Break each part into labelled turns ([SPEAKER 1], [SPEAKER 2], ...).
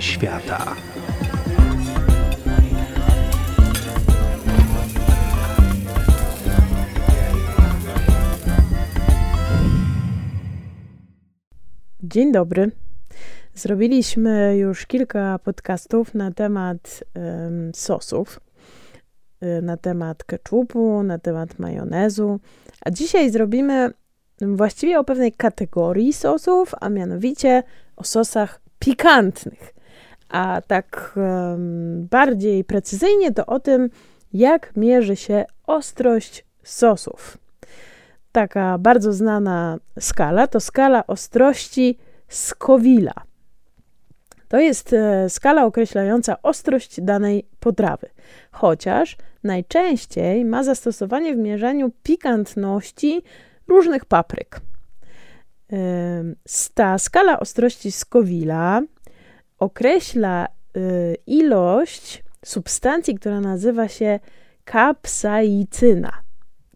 [SPEAKER 1] Świata.
[SPEAKER 2] Dzień dobry. Zrobiliśmy już kilka podcastów na temat sosów, y, na temat keczupu, na temat majonezu, a dzisiaj zrobimy właściwie o pewnej kategorii sosów, a mianowicie o sosach pikantnych. A tak um, bardziej precyzyjnie to o tym, jak mierzy się ostrość sosów. Taka bardzo znana skala to skala ostrości Scovilla. To jest e, skala określająca ostrość danej potrawy, chociaż najczęściej ma zastosowanie w mierzeniu pikantności różnych papryk. Ta skala ostrości Scovilla określa y, ilość substancji, która nazywa się kapsaicyna.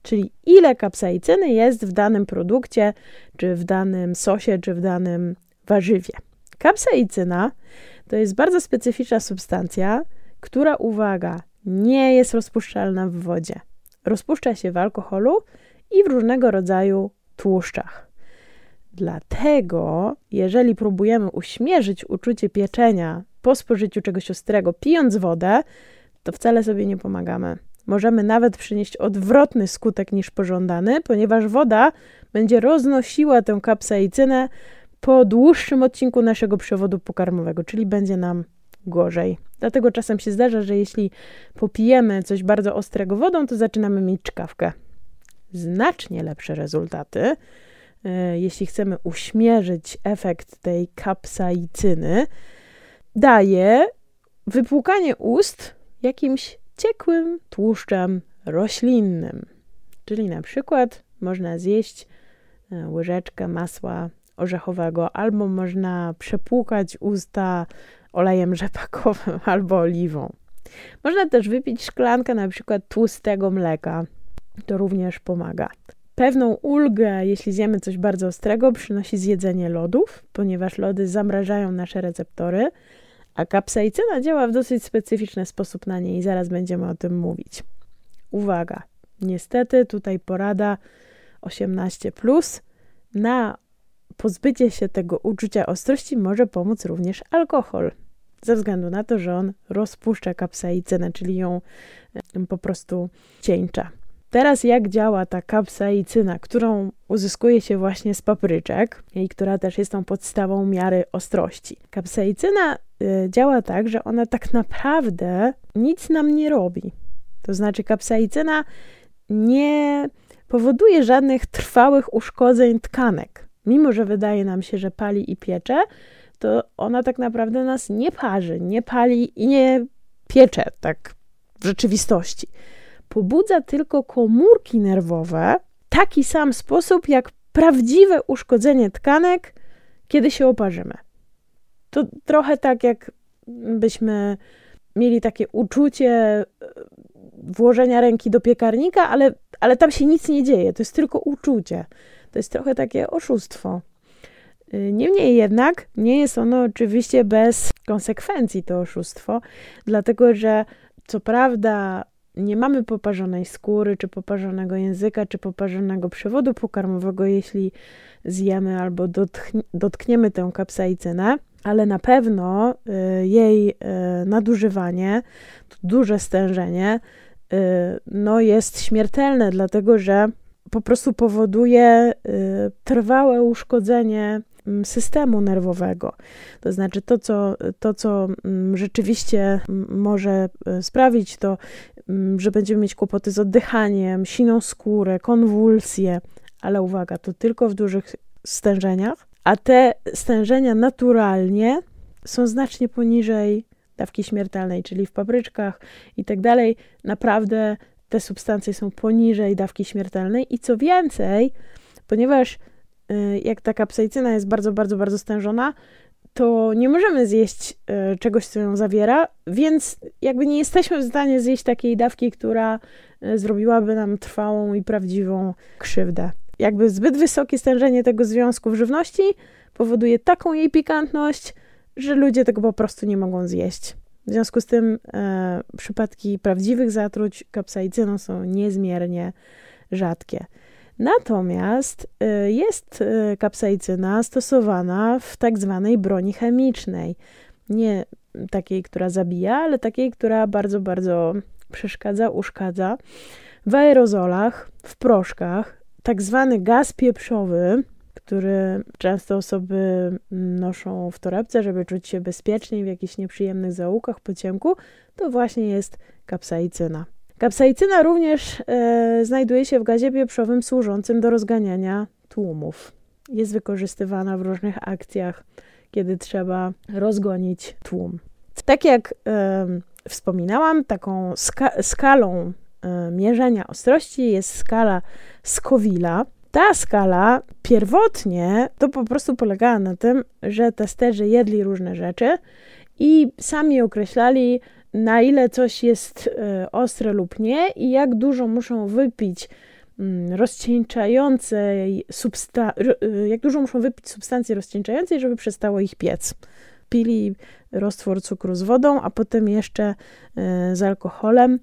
[SPEAKER 2] Czyli ile kapsaicyny jest w danym produkcie, czy w danym sosie, czy w danym warzywie. Kapsaicyna to jest bardzo specyficzna substancja, która, uwaga, nie jest rozpuszczalna w wodzie. Rozpuszcza się w alkoholu i w różnego rodzaju tłuszczach. Dlatego, jeżeli próbujemy uśmierzyć uczucie pieczenia po spożyciu czegoś ostrego, pijąc wodę, to wcale sobie nie pomagamy. Możemy nawet przynieść odwrotny skutek niż pożądany, ponieważ woda będzie roznosiła tę kapsaicynę po dłuższym odcinku naszego przewodu pokarmowego, czyli będzie nam gorzej. Dlatego czasem się zdarza, że jeśli popijemy coś bardzo ostrego wodą, to zaczynamy mieć czkawkę. Znacznie lepsze rezultaty, jeśli chcemy uśmierzyć efekt tej kapsaicyny, daje wypłukanie ust jakimś ciekłym tłuszczem roślinnym. Czyli na przykład można zjeść e, łyżeczkę masła orzechowego, albo można przepłukać usta olejem rzepakowym albo oliwą. Można też wypić szklankę na przykład tłustego mleka. To również pomaga. Pewną ulgę, jeśli zjemy coś bardzo ostrego, przynosi zjedzenie lodów, ponieważ lody zamrażają nasze receptory, a kapsaicyna działa w dosyć specyficzny sposób na nie i zaraz będziemy o tym mówić. Uwaga, niestety tutaj porada 18. Na pozbycie się tego uczucia ostrości może pomóc również alkohol, ze względu na to, że on rozpuszcza kapsaicynę, czyli ją po prostu cieńcza. Teraz jak działa ta kapsaicyna, którą uzyskuje się właśnie z papryczek i która też jest tą podstawą miary ostrości. Kapsaicyna y, działa tak, że ona tak naprawdę nic nam nie robi. To znaczy kapsaicyna nie powoduje żadnych trwałych uszkodzeń tkanek mimo że wydaje nam się, że pali i piecze, to ona tak naprawdę nas nie parzy, nie pali i nie piecze tak w rzeczywistości. Pobudza tylko komórki nerwowe w taki sam sposób jak prawdziwe uszkodzenie tkanek, kiedy się oparzymy. To trochę tak, jak byśmy mieli takie uczucie e, włożenia ręki do piekarnika, ale, ale tam się nic nie dzieje, to jest tylko uczucie. To jest trochę takie oszustwo. Y, niemniej jednak nie jest ono oczywiście bez konsekwencji, to oszustwo, dlatego że co prawda nie mamy poparzonej skóry, czy poparzonego języka, czy poparzonego przewodu pokarmowego, jeśli zjemy albo dotkniemy tę kapsaicynę, ale na pewno y, jej y, nadużywanie, duże stężenie, no jest śmiertelne, dlatego że po prostu powoduje y, trwałe uszkodzenie mm, systemu nerwowego. To znaczy, to, co, to, co mm, rzeczywiście mm, może y, sprawić, to, że będziemy mieć kłopoty z oddychaniem, siną skórę, konwulsje, ale uwaga, to tylko w dużych stężeniach, a te stężenia naturalnie są znacznie poniżej dawki śmiertelnej, czyli w papryczkach i tak dalej. Naprawdę te substancje są poniżej dawki śmiertelnej i co więcej, ponieważ y, jak ta kapsaicyna jest bardzo, bardzo, bardzo stężona, to nie możemy zjeść y, czegoś, co ją zawiera, więc jakby nie jesteśmy w stanie zjeść takiej dawki, która y, zrobiłaby nam trwałą i prawdziwą krzywdę. Jakby zbyt wysokie stężenie tego związku w żywności powoduje taką jej pikantność, że ludzie tego po prostu nie mogą zjeść. W związku z tym e, przypadki prawdziwych zatruć kapsaicyną są niezmiernie rzadkie. Natomiast e, jest e, kapsaicyna stosowana w tak zwanej broni chemicznej. Nie takiej, która zabija, ale takiej, która bardzo, bardzo przeszkadza, uszkadza. W aerozolach, w proszkach, tak zwany gaz pieprzowy, który często osoby noszą w torebce, żeby czuć się bezpieczniej w jakichś nieprzyjemnych zaułkach po ciemku, to właśnie jest kapsaicyna. Kapsaicyna również e, znajduje się w gazie pieprzowym służącym do rozganiania tłumów. Jest wykorzystywana w różnych akcjach, kiedy trzeba rozgonić tłum. Tak jak e, wspominałam, taką ska skalą e, mierzenia ostrości jest skala Scovilla. Ta skala pierwotnie to po prostu polegała na tym, że testerzy jedli różne rzeczy i sami określali, na ile coś jest e, ostre lub nie i jak dużo muszą wypić mm, rozcieńczającej substancji, e, jak dużo muszą wypić substancji rozcieńczającej, żeby przestało ich piec. Pili roztwór cukru z wodą, a potem jeszcze e, z alkoholem,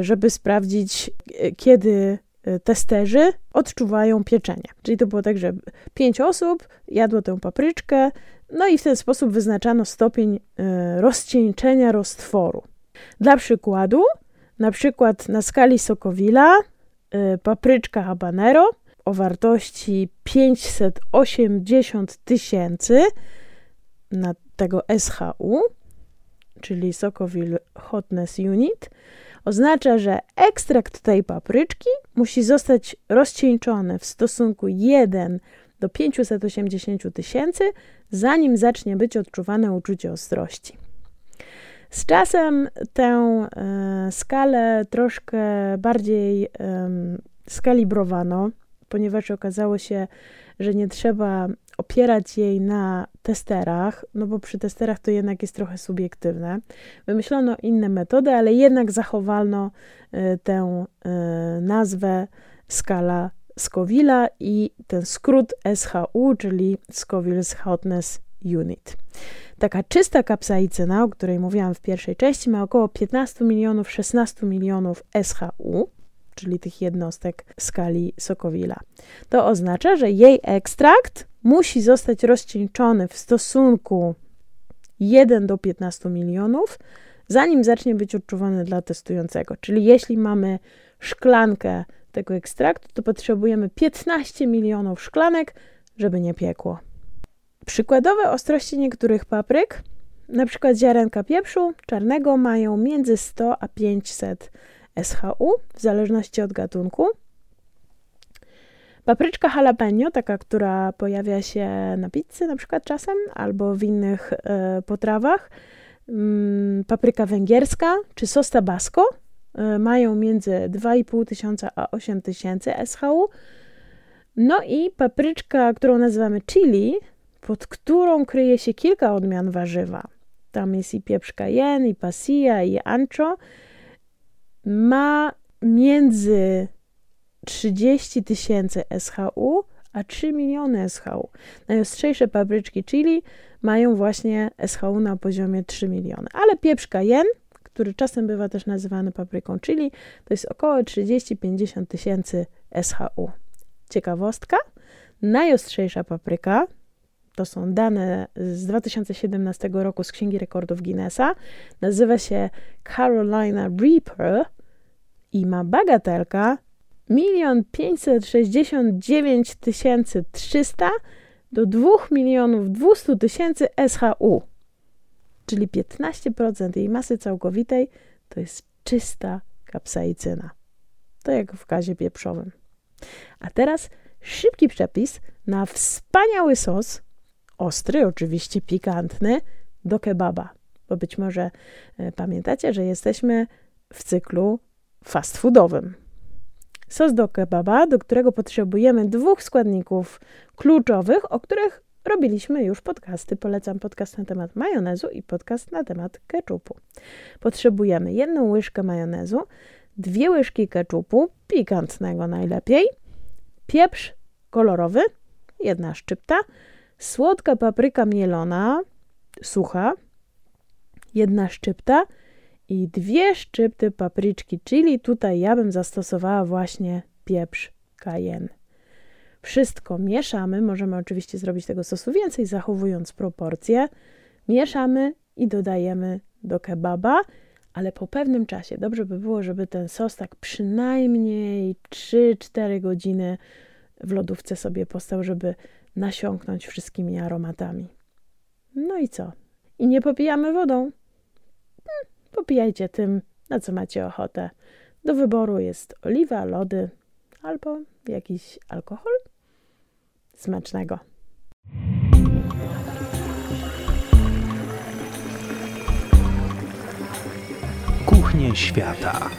[SPEAKER 2] żeby sprawdzić, kiedy testerzy odczuwają pieczenie. Czyli to było tak, że pięć osób jadło tę papryczkę, no i w ten sposób wyznaczano stopień e, rozcieńczenia roztworu. Dla przykładu, na przykład na skali Sokowila e, papryczka habanero o wartości 580 tysięcy na tego SHU, czyli Sokowil Hotness Unit, oznacza, że ekstrakt tej papryczki musi zostać rozcieńczony w stosunku 1 do 580 tysięcy, zanim zacznie być odczuwane uczucie ostrości. Z czasem tę e, skalę troszkę bardziej e, skalibrowano, ponieważ okazało się, że nie trzeba opierać jej na testerach, no bo przy testerach to jednak jest trochę subiektywne. Wymyślono inne metody, ale jednak zachowano e, tę e, nazwę skala Scoville'a i ten skrót SHU, czyli Scoville's Hotness Unit. Taka czysta kapsaicyna, o której mówiłam w pierwszej części, ma około 15 milionów, 16 milionów SHU, czyli tych jednostek skali Sokowila. To oznacza, że jej ekstrakt musi zostać rozcieńczony w stosunku 1 do 15 milionów, zanim zacznie być odczuwany dla testującego. Czyli jeśli mamy szklankę tego ekstraktu, to potrzebujemy 15 milionów szklanek, żeby nie piekło. Przykładowe ostrości niektórych papryk, na przykład ziarenka pieprzu czarnego mają między 100 a 500 SHU, w zależności od gatunku. Papryczka jalapeno, taka, która pojawia się na pizzy na przykład czasem, albo w innych e, potrawach. Mm, papryka węgierska czy sos tabasco e, mają między 2,5 tysiąca a 8 tysięcy SHU. No i papryczka, którą nazywamy chili, pod którą kryje się kilka odmian warzywa. Tam jest i pieprz cayenne, i pasilla, i ancho ma między 30 tysięcy SHU a 3 miliony SHU. Najostrzejsze papryczki chili mają właśnie SHU na poziomie 3 miliony. Ale pieprz cayenne, który czasem bywa też nazywany papryką chili, to jest około 30-50 tysięcy SHU. Ciekawostka, najostrzejsza papryka, to są dane z 2017 roku z Księgi Rekordów Guinnessa, nazywa się Carolina Reaper i ma bagatelka 1 569 300 do 2 milionów 200 tysięcy SHU, czyli 15% jej masy całkowitej to jest czysta kapsaicyna. To jak w gazie pieprzowym. A teraz szybki przepis na wspaniały sos, ostry, oczywiście pikantny, do kebaba. Bo być może e, pamiętacie, że jesteśmy w cyklu fast foodowym. Sos do kebaba, do którego potrzebujemy dwóch składników kluczowych, o których robiliśmy już podcasty. Polecam podcast na temat majonezu i podcast na temat keczupu. Potrzebujemy jedną łyżkę majonezu, dwie łyżki keczupu, pikantnego najlepiej, pieprz kolorowy, jedna szczypta, słodka papryka mielona, sucha, jedna szczypta i dwie szczypty papryczki chili. Tutaj ja bym zastosowała właśnie pieprz cayenne. Wszystko mieszamy. Możemy oczywiście zrobić tego sosu więcej, zachowując proporcje. Mieszamy i dodajemy do kebaba, ale po pewnym czasie dobrze by było, żeby ten sos tak przynajmniej 3-4 godziny w lodówce sobie postał, żeby nasiąknąć wszystkimi aromatami. No i co? I nie popijamy wodą. Hmm, popijajcie tym, na co macie ochotę. Do wyboru jest oliwa, lody albo jakiś alkohol. Smacznego.
[SPEAKER 1] Kuchnie świata.